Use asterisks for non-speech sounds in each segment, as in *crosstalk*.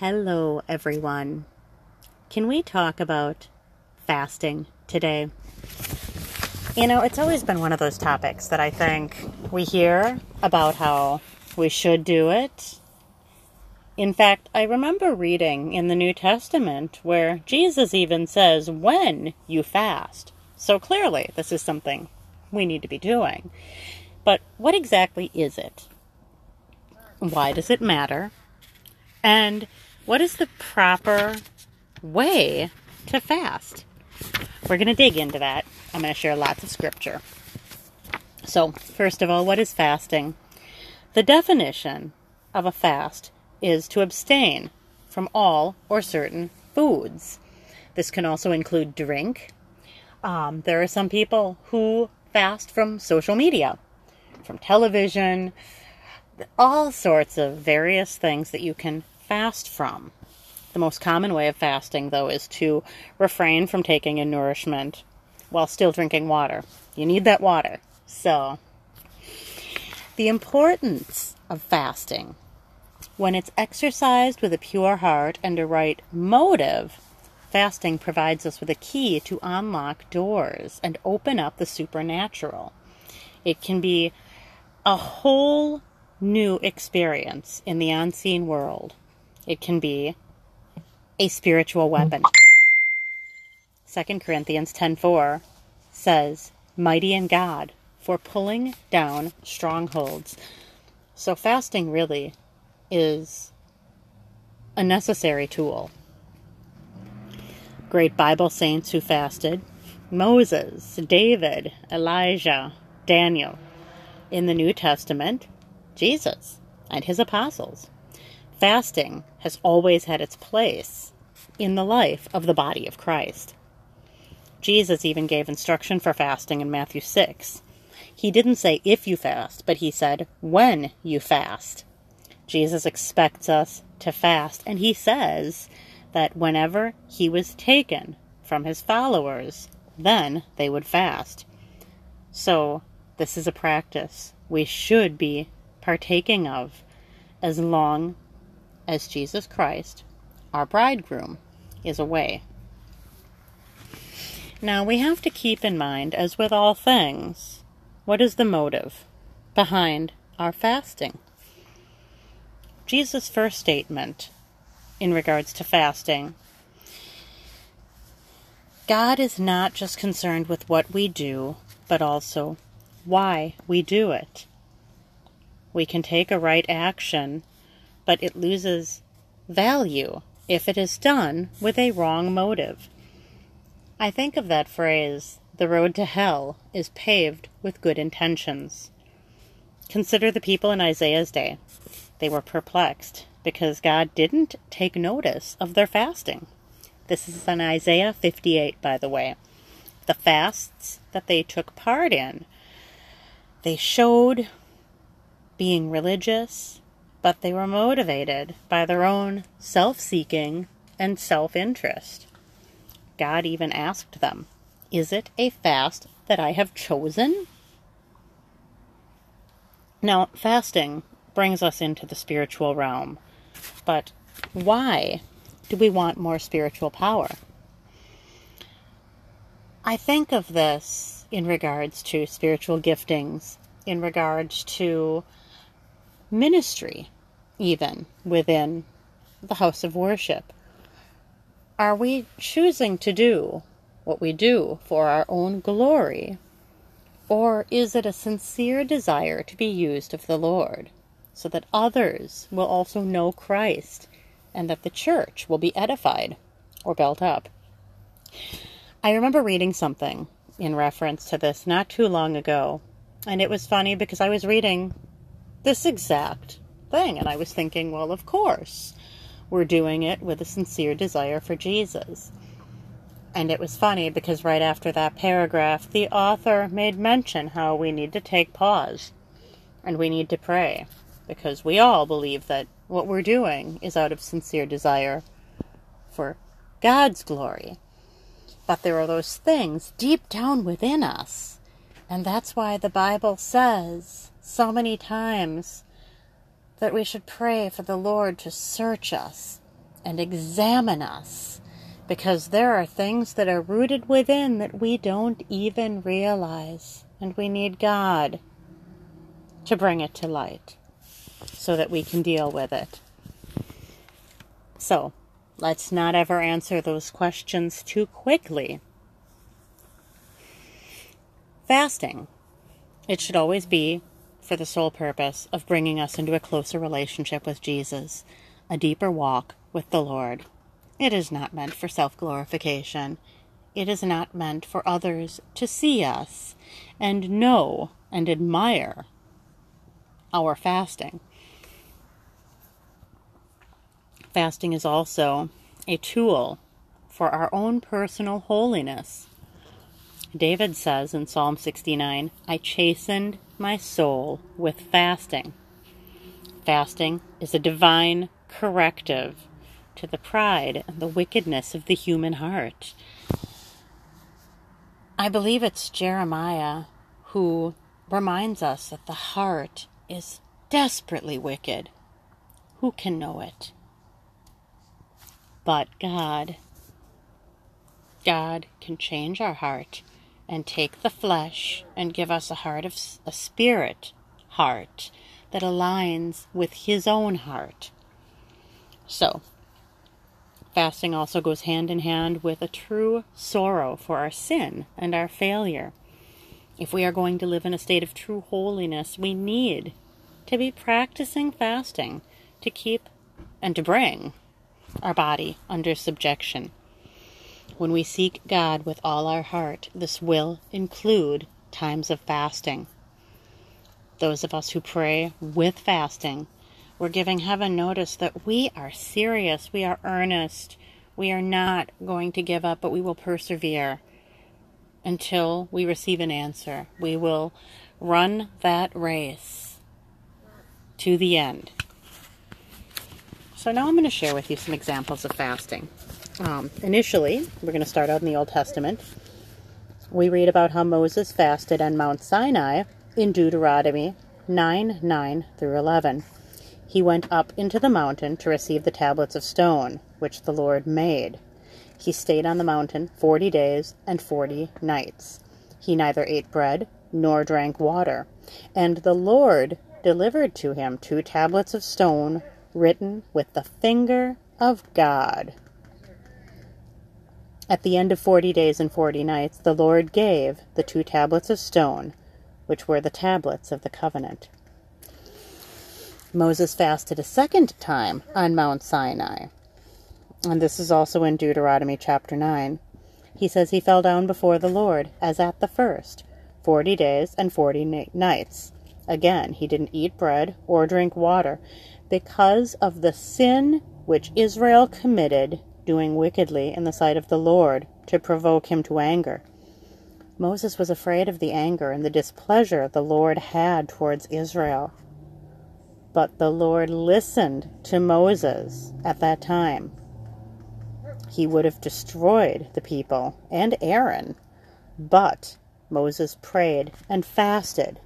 Hello, everyone. Can we talk about fasting today? You know, it's always been one of those topics that I think we hear about how we should do it. In fact, I remember reading in the New Testament where Jesus even says when you fast. So clearly, this is something we need to be doing. But what exactly is it? Why does it matter? And what is the proper way to fast? We're going to dig into that. I'm going to share lots of scripture. So, first of all, what is fasting? The definition of a fast is to abstain from all or certain foods. This can also include drink. Um, there are some people who fast from social media, from television, all sorts of various things that you can fast from. The most common way of fasting, though, is to refrain from taking in nourishment while still drinking water. You need that water. So, the importance of fasting when it's exercised with a pure heart and a right motive, fasting provides us with a key to unlock doors and open up the supernatural. It can be a whole new experience in the unseen world it can be a spiritual weapon. 2 Corinthians 10:4 says, "Mighty in God for pulling down strongholds." So fasting really is a necessary tool. Great Bible saints who fasted, Moses, David, Elijah, Daniel. In the New Testament, Jesus and his apostles fasting has always had its place in the life of the body of Christ. Jesus even gave instruction for fasting in Matthew 6. He didn't say if you fast, but he said when you fast. Jesus expects us to fast, and he says that whenever he was taken from his followers, then they would fast. So, this is a practice we should be partaking of as long as Jesus Christ, our bridegroom, is away. Now we have to keep in mind, as with all things, what is the motive behind our fasting? Jesus' first statement in regards to fasting God is not just concerned with what we do, but also why we do it. We can take a right action but it loses value if it is done with a wrong motive. I think of that phrase, the road to hell is paved with good intentions. Consider the people in Isaiah's day. They were perplexed because God didn't take notice of their fasting. This is in Isaiah 58, by the way. The fasts that they took part in, they showed being religious, but they were motivated by their own self seeking and self interest. God even asked them, Is it a fast that I have chosen? Now, fasting brings us into the spiritual realm, but why do we want more spiritual power? I think of this in regards to spiritual giftings, in regards to ministry, even within the house of worship? Are we choosing to do what we do for our own glory? Or is it a sincere desire to be used of the Lord so that others will also know Christ and that the church will be edified or built up? I remember reading something in reference to this not too long ago, and it was funny because I was reading this exact thing. And I was thinking, well, of course, we're doing it with a sincere desire for Jesus. And it was funny because right after that paragraph, the author made mention how we need to take pause and we need to pray because we all believe that what we're doing is out of sincere desire for God's glory. But there are those things deep down within us. And that's why the Bible says so many times that we should pray for the Lord to search us and examine us because there are things that are rooted within that we don't even realize, and we need God to bring it to light so that we can deal with it. So, let's not ever answer those questions too quickly. Fasting. It should always be for the sole purpose of bringing us into a closer relationship with Jesus, a deeper walk with the Lord. It is not meant for self glorification. It is not meant for others to see us and know and admire our fasting. Fasting is also a tool for our own personal holiness. David says in Psalm 69, I chastened my soul with fasting. Fasting is a divine corrective to the pride and the wickedness of the human heart. I believe it's Jeremiah who reminds us that the heart is desperately wicked. Who can know it? But God. God can change our heart and take the flesh and give us a heart of a spirit heart that aligns with his own heart. So, Fasting also goes hand in hand with a true sorrow for our sin and our failure. If we are going to live in a state of true holiness, we need to be practicing fasting to keep and to bring our body under subjection. When we seek God with all our heart, this will include times of fasting. Those of us who pray with fasting we're giving heaven notice that we are serious, we are earnest, we are not going to give up, but we will persevere until we receive an answer. We will run that race to the end. So now I'm going to share with you some examples of fasting. Um, initially, we're going to start out in the Old Testament. We read about how Moses fasted on Mount Sinai in Deuteronomy 9 9 through 11 he went up into the mountain to receive the tablets of stone, which the Lord made. He stayed on the mountain forty days and forty nights. He neither ate bread nor drank water. And the Lord delivered to him two tablets of stone written with the finger of God. At the end of forty days and forty nights, the Lord gave the two tablets of stone, which were the tablets of the covenant. Moses fasted a second time on Mount Sinai. And this is also in Deuteronomy chapter 9. He says he fell down before the Lord, as at the first, forty days and forty nights. Again, he didn't eat bread or drink water, because of the sin which Israel committed, doing wickedly in the sight of the Lord, to provoke him to anger. Moses was afraid of the anger and the displeasure the Lord had towards Israel. But the Lord listened to Moses at that time. He would have destroyed the people and Aaron, but Moses prayed and fasted.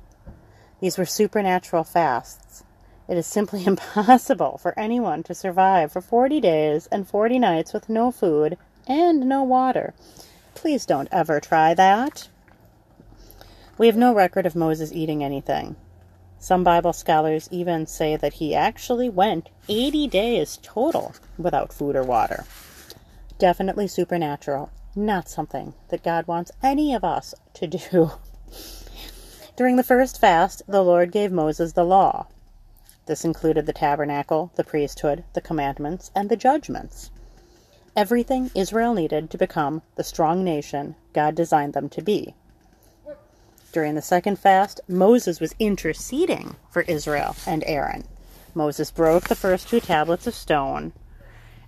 These were supernatural fasts. It is simply *laughs* impossible for anyone to survive for 40 days and 40 nights with no food and no water. Please don't ever try that. We have no record of Moses eating anything. Some Bible scholars even say that he actually went 80 days total without food or water. Definitely supernatural, not something that God wants any of us to do. *laughs* During the first fast, the Lord gave Moses the law. This included the tabernacle, the priesthood, the commandments, and the judgments. Everything Israel needed to become the strong nation God designed them to be. During the second fast, Moses was interceding for Israel and Aaron. Moses broke the first two tablets of stone,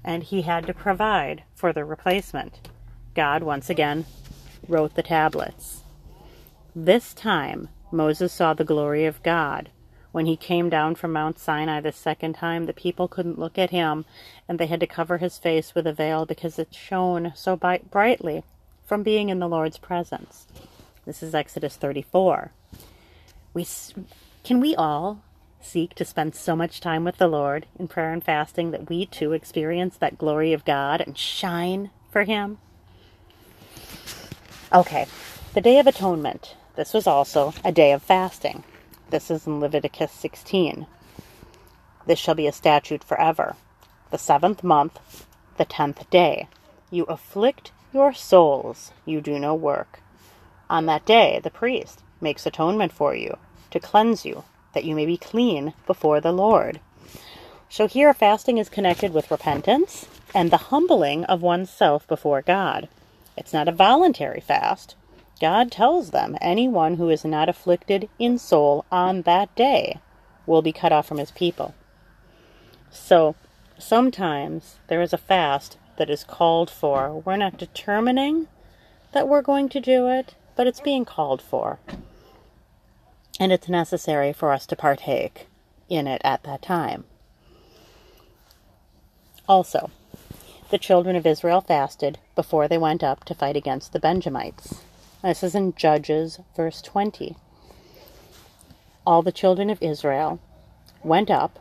and he had to provide for the replacement. God once again wrote the tablets. This time, Moses saw the glory of God. When he came down from Mount Sinai the second time, the people couldn't look at him, and they had to cover his face with a veil because it shone so brightly from being in the Lord's presence. This is Exodus 34. We can we all seek to spend so much time with the Lord in prayer and fasting that we too experience that glory of God and shine for Him? Okay, the Day of Atonement. This was also a day of fasting. This is in Leviticus 16. This shall be a statute forever. The seventh month, the tenth day. You afflict your souls, you do no work. On that day, the priest makes atonement for you to cleanse you, that you may be clean before the Lord. So here, fasting is connected with repentance and the humbling of oneself before God. It's not a voluntary fast. God tells them anyone who is not afflicted in soul on that day will be cut off from his people. So sometimes there is a fast that is called for. We're not determining that we're going to do it, but it's being called for and it's necessary for us to partake in it at that time. Also, the children of Israel fasted before they went up to fight against the Benjamites. This is in Judges, verse 20. All the children of Israel went up,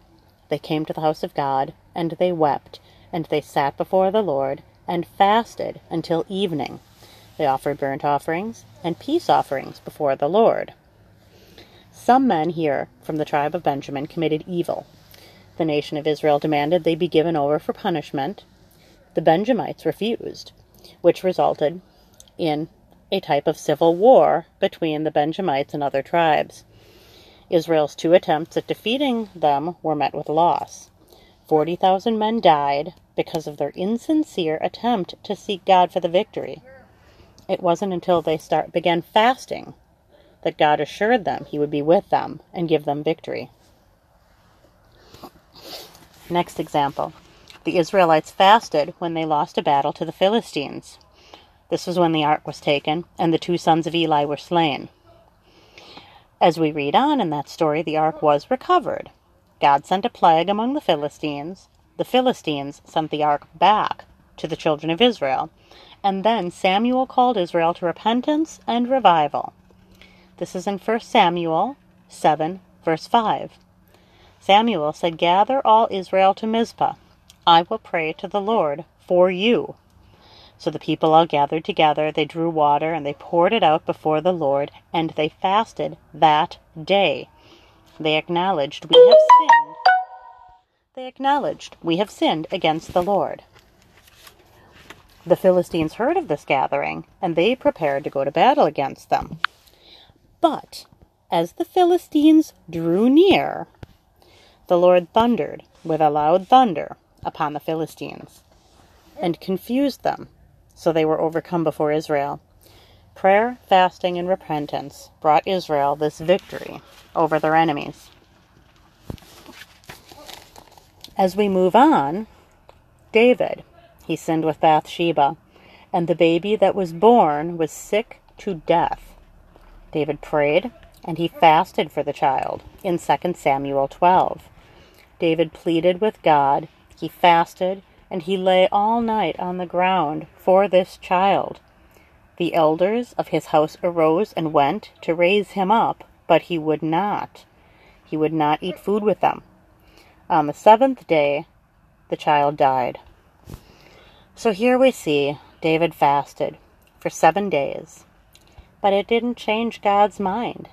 they came to the house of God, and they wept, and they sat before the Lord, and fasted until evening. They offered burnt offerings and peace offerings before the Lord. Some men here from the tribe of Benjamin committed evil. The nation of Israel demanded they be given over for punishment. The Benjamites refused, which resulted in a type of civil war between the Benjamites and other tribes. Israel's two attempts at defeating them were met with loss. 40,000 men died because of their insincere attempt to seek God for the victory. It wasn't until they start began fasting that God assured them he would be with them and give them victory. Next example. The Israelites fasted when they lost a battle to the Philistines. This was when the ark was taken and the two sons of Eli were slain. As we read on in that story, the ark was recovered. God sent a plague among the Philistines. The Philistines sent the ark back to the children of Israel. And then Samuel called Israel to repentance and revival. This is in 1 Samuel 7, verse 5. Samuel said, Gather all Israel to Mizpah. I will pray to the Lord for you. So the people all gathered together, they drew water, and they poured it out before the Lord, and they fasted that day. They acknowledged, We have sinned. They acknowledged, We have sinned against the Lord. The Philistines heard of this gathering, and they prepared to go to battle against them. But as the Philistines drew near, the Lord thundered with a loud thunder upon the Philistines and confused them, so they were overcome before Israel. Prayer, fasting, and repentance brought Israel this victory over their enemies. As we move on, David, he sinned with Bathsheba, and the baby that was born was sick to death. David prayed, and he fasted for the child in 2 Samuel 12. David pleaded with God, he fasted, and he lay all night on the ground for this child. The elders of his house arose and went to raise him up, but he would not. He would not eat food with them. On the seventh day, the child died. So here we see David fasted for seven days but it didn't change God's mind.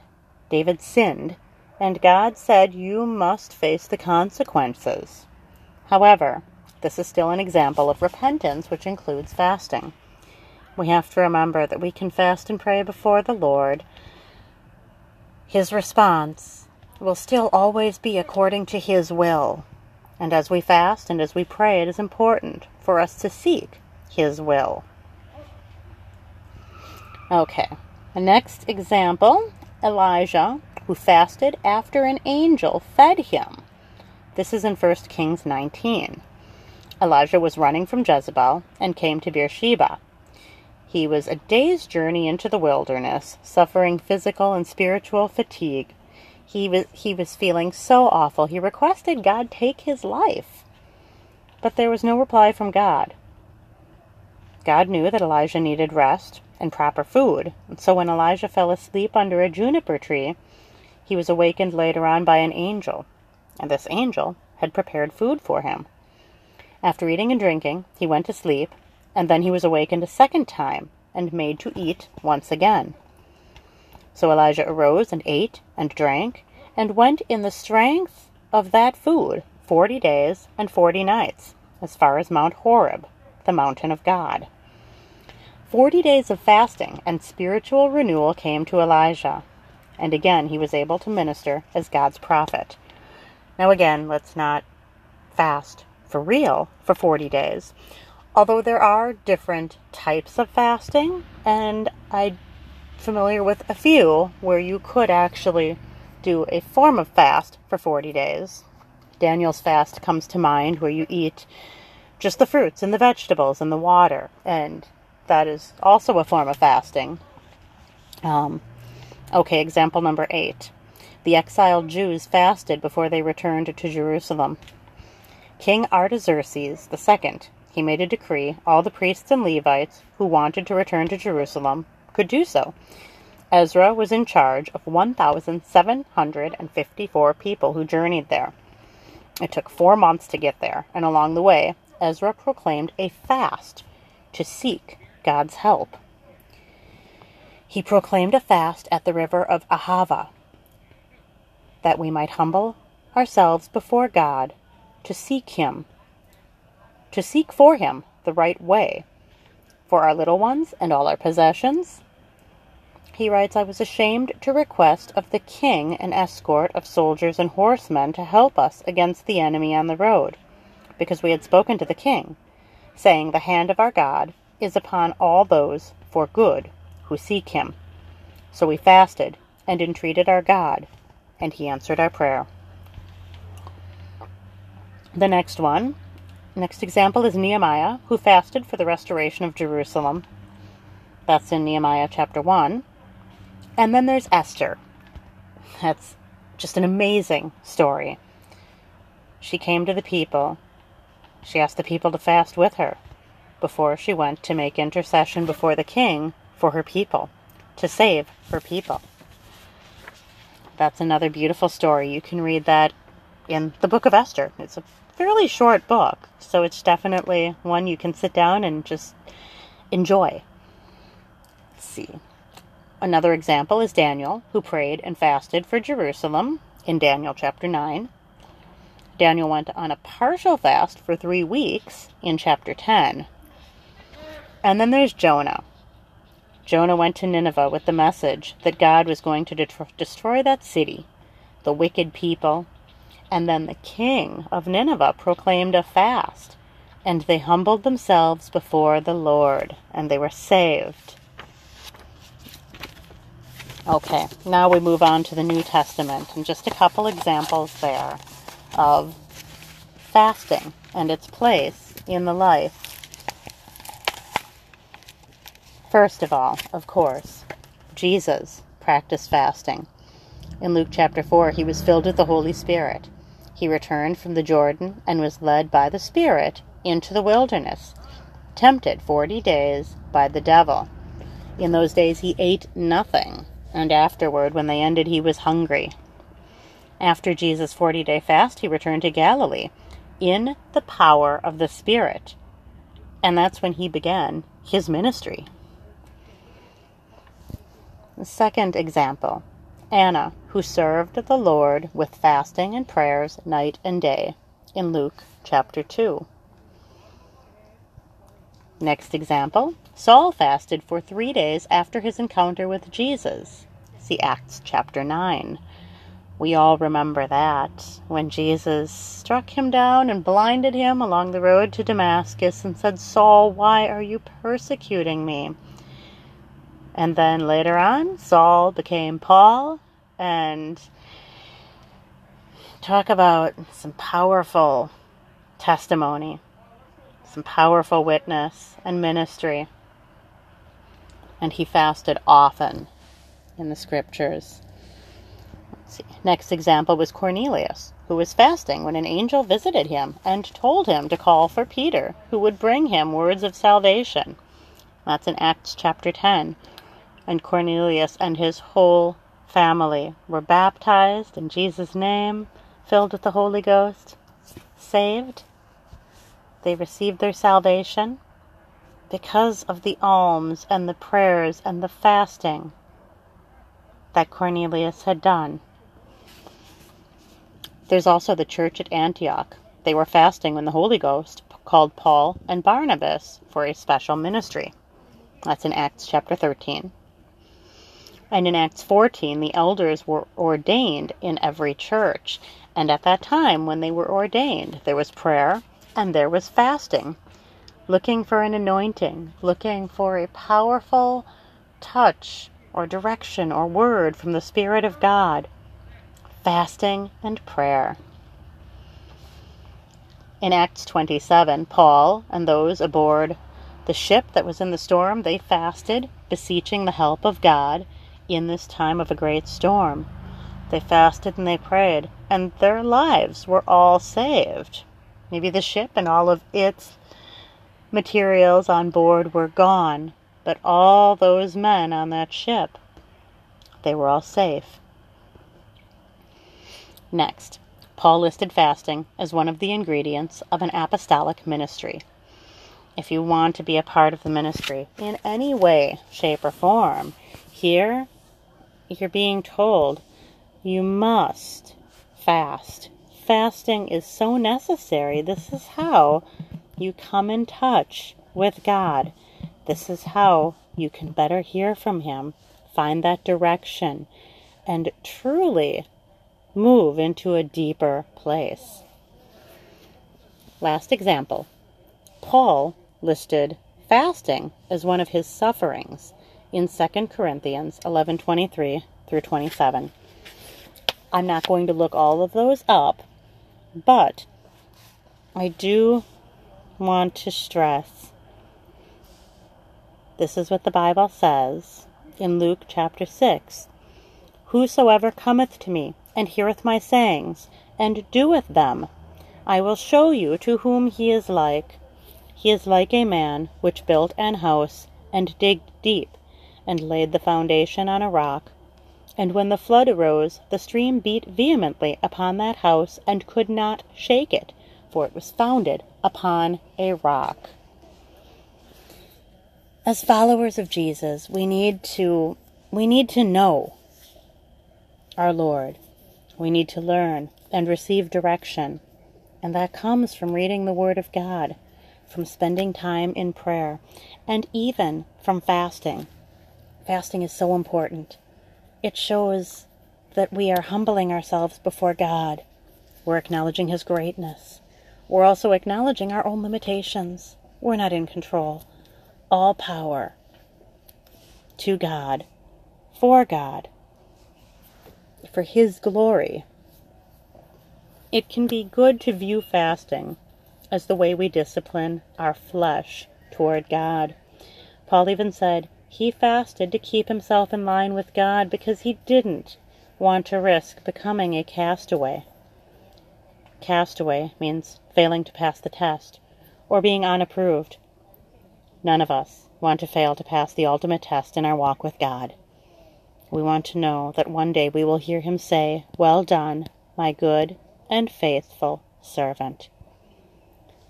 David sinned, and God said, You must face the consequences. However, this is still an example of repentance, which includes fasting. We have to remember that we can fast and pray before the Lord. His response will still always be according to His will. And as we fast and as we pray, it is important for us to seek His will. Okay, the next example Elijah, who fasted after an angel fed him. This is in 1 Kings 19. Elijah was running from Jezebel and came to Beersheba. He was a day's journey into the wilderness, suffering physical and spiritual fatigue. He was, he was feeling so awful, he requested God take his life. But there was no reply from God. God knew that Elijah needed rest, and proper food. And so when Elijah fell asleep under a juniper tree, he was awakened later on by an angel. and this angel had prepared food for him. After eating and drinking, he went to sleep, and then he was awakened a second time and made to eat once again. So Elijah arose and ate and drank, and went in the strength of that food forty days and forty nights, as far as Mount Horeb, the mountain of God. Forty days of fasting and spiritual renewal came to Elijah, and again he was able to minister as God's prophet. Now, again, let's not fast for real for 40 days. Although there are different types of fasting, and I'm familiar with a few where you could actually do a form of fast for 40 days. Daniel's fast comes to mind where you eat just the fruits and the vegetables and the water, and that is also a form of fasting. Um, okay, example number eight. The exiled Jews fasted before they returned to Jerusalem. King Artaxerxes II, he made a decree all the priests and Levites who wanted to return to Jerusalem could do so. Ezra was in charge of 1,754 people who journeyed there. It took four months to get there, and along the way, Ezra proclaimed a fast to seek God's help. He proclaimed a fast at the river of Ahava, that we might humble ourselves before God to seek Him, to seek for Him the right way, for our little ones and all our possessions. He writes, I was ashamed to request of the king an escort of soldiers and horsemen to help us against the enemy on the road, because we had spoken to the king, saying, The hand of our God is upon all those for good who seek him. So we fasted and entreated our God, and he answered our prayer. The next one, next example is Nehemiah, who fasted for the restoration of Jerusalem. That's in Nehemiah chapter 1. And then there's Esther. That's just an amazing story. She came to the people. She asked the people to fast with her before she went to make intercession before the king for her people, to save her people. That's another beautiful story. You can read that in the book of Esther. It's a fairly short book, so it's definitely one you can sit down and just enjoy. Let's see. Another example is Daniel, who prayed and fasted for Jerusalem in Daniel chapter 9. Daniel went on a partial fast for three weeks in chapter 10. And then there's Jonah. Jonah went to Nineveh with the message that God was going to de- destroy that city, the wicked people, and then the king of Nineveh proclaimed a fast, and they humbled themselves before the Lord, and they were saved. Okay, now we move on to the New Testament, and just a couple examples there of fasting and its place in the life. First of all, of course, Jesus practiced fasting. In Luke chapter 4, he was filled with the Holy Spirit. He returned from the Jordan and was led by the Spirit into the wilderness, tempted forty days by the devil. In those days he ate nothing, and afterward, when they ended, he was hungry. After Jesus' forty day fast, he returned to Galilee in the power of the Spirit. And that's when he began his ministry. The second example Anna, who served the Lord with fasting and prayers night and day, in Luke chapter 2. Next example Saul fasted for three days after his encounter with Jesus. See Acts chapter 9. We all remember that when Jesus struck him down and blinded him along the road to Damascus and said, Saul, why are you persecuting me? And then later on, Saul became Paul, and talk about some powerful testimony, some powerful witness and ministry. And he fasted often in the scriptures. Next example was Cornelius, who was fasting when an angel visited him and told him to call for Peter, who would bring him words of salvation. That's in Acts chapter 10 and Cornelius and his whole family were baptized in Jesus' name, filled with the Holy Ghost, saved. They received their salvation because of the alms and the prayers and the fasting that Cornelius had done. There's also the church at Antioch. They were fasting when the Holy Ghost called Paul and Barnabas for a special ministry. That's in Acts chapter 13. And in Acts 14, the elders were ordained in every church. And at that time, when they were ordained, there was prayer and there was fasting, looking for an anointing, looking for a powerful touch or direction or word from the Spirit of God, fasting and prayer. In Acts 27, Paul and those aboard the ship that was in the storm, they fasted, beseeching the help of God in this time of a great storm. They fasted and they prayed, and their lives were all saved. Maybe the ship and all of its materials on board were gone, but all those men on that ship, they were all safe. Next, Paul listed fasting as one of the ingredients of an apostolic ministry. If you want to be a part of the ministry in any way, shape, or form, here you're being told you must fast. Fasting is so necessary. This is how you come in touch with God. This is how you can better hear from Him, find that direction, and truly move into a deeper place. Last example Paul listed fasting as one of his sufferings in 2 Corinthians 11:23 through 27. I'm not going to look all of those up, but I do want to stress this is what the Bible says in Luke chapter 6. Whosoever cometh to me and heareth my sayings and doeth them, I will show you to whom he is like. He is like a man which built an house and digged deep and laid the foundation on a rock. And when the flood arose, the stream beat vehemently upon that house, and could not shake it, for it was founded upon a rock. As followers of Jesus, we need to we need to know our Lord. We need to learn and receive direction. And that comes from reading the Word of God, from spending time in prayer, and even from fasting. Fasting is so important. It shows that we are humbling ourselves before God. We're acknowledging His greatness. We're also acknowledging our own limitations. We're not in control. All power to God, for God, for His glory. It can be good to view fasting as the way we discipline our flesh toward God. Paul even said, he fasted to keep himself in line with God because he didn't want to risk becoming a castaway. Castaway means failing to pass the test or being unapproved. None of us want to fail to pass the ultimate test in our walk with God. We want to know that one day we will hear him say, Well done, my good and faithful servant.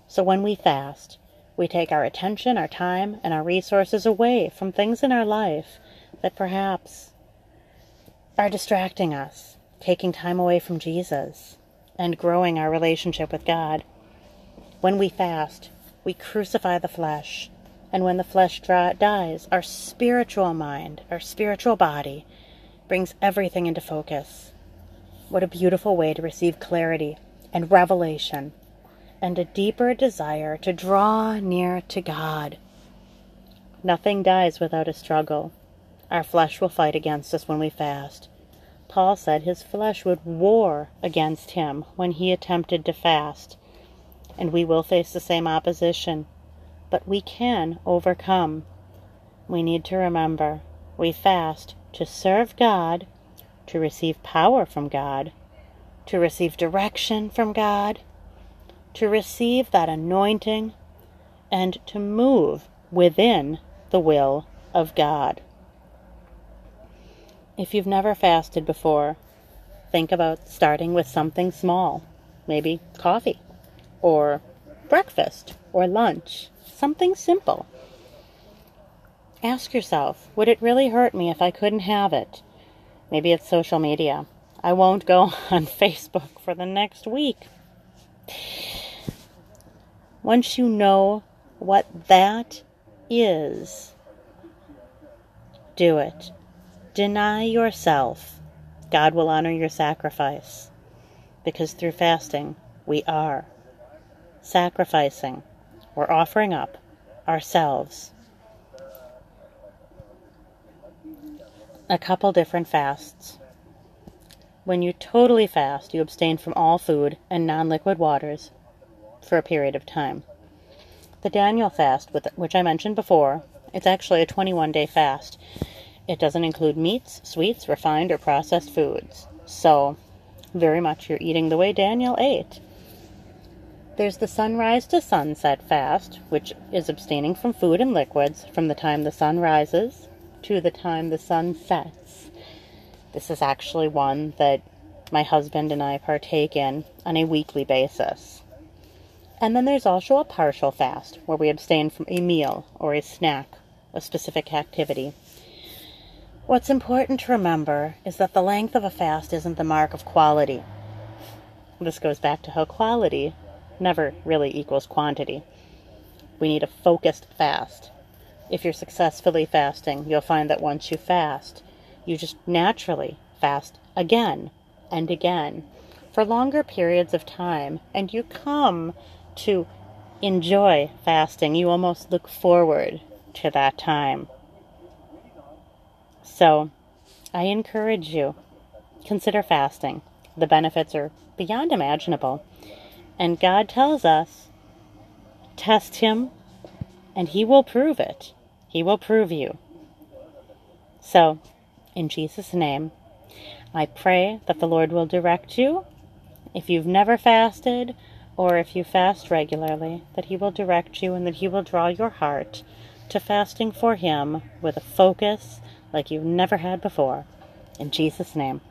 So when we fast, we take our attention, our time, and our resources away from things in our life that perhaps are distracting us, taking time away from Jesus, and growing our relationship with God. When we fast, we crucify the flesh, and when the flesh dies, our spiritual mind, our spiritual body, brings everything into focus. What a beautiful way to receive clarity and revelation and a deeper desire to draw near to God. Nothing dies without a struggle. Our flesh will fight against us when we fast. Paul said his flesh would war against him when he attempted to fast, and we will face the same opposition, but we can overcome. We need to remember we fast to serve God, to receive power from God, to receive direction from God, to receive that anointing and to move within the will of God. If you've never fasted before, think about starting with something small, maybe coffee or breakfast or lunch, something simple. Ask yourself, would it really hurt me if I couldn't have it? Maybe it's social media. I won't go *laughs* on Facebook for the next week. Once you know what that is, do it. Deny yourself. God will honor your sacrifice. Because through fasting, we are sacrificing. We're offering up ourselves. A couple different fasts. When you totally fast, you abstain from all food and non liquid waters for a period of time. The Daniel fast, which I mentioned before, it's actually a 21 day fast. It doesn't include meats, sweets, refined, or processed foods. So, very much you're eating the way Daniel ate. There's the sunrise to sunset fast, which is abstaining from food and liquids from the time the sun rises to the time the sun sets. This is actually one that my husband and I partake in on a weekly basis. And then there's also a partial fast, where we abstain from a meal or a snack, a specific activity. What's important to remember is that the length of a fast isn't the mark of quality. This goes back to how quality never really equals quantity. We need a focused fast. If you're successfully fasting, you'll find that once you fast, you just naturally fast again and again for longer periods of time, and you come to enjoy fasting. You almost look forward to that time. So, I encourage you consider fasting. The benefits are beyond imaginable. And God tells us test him and he will prove it. He will prove you. So, in Jesus' name, I pray that the Lord will direct you. If you've never fasted, or if you fast regularly, that He will direct you and that He will draw your heart to fasting for Him with a focus like you've never had before. In Jesus' name.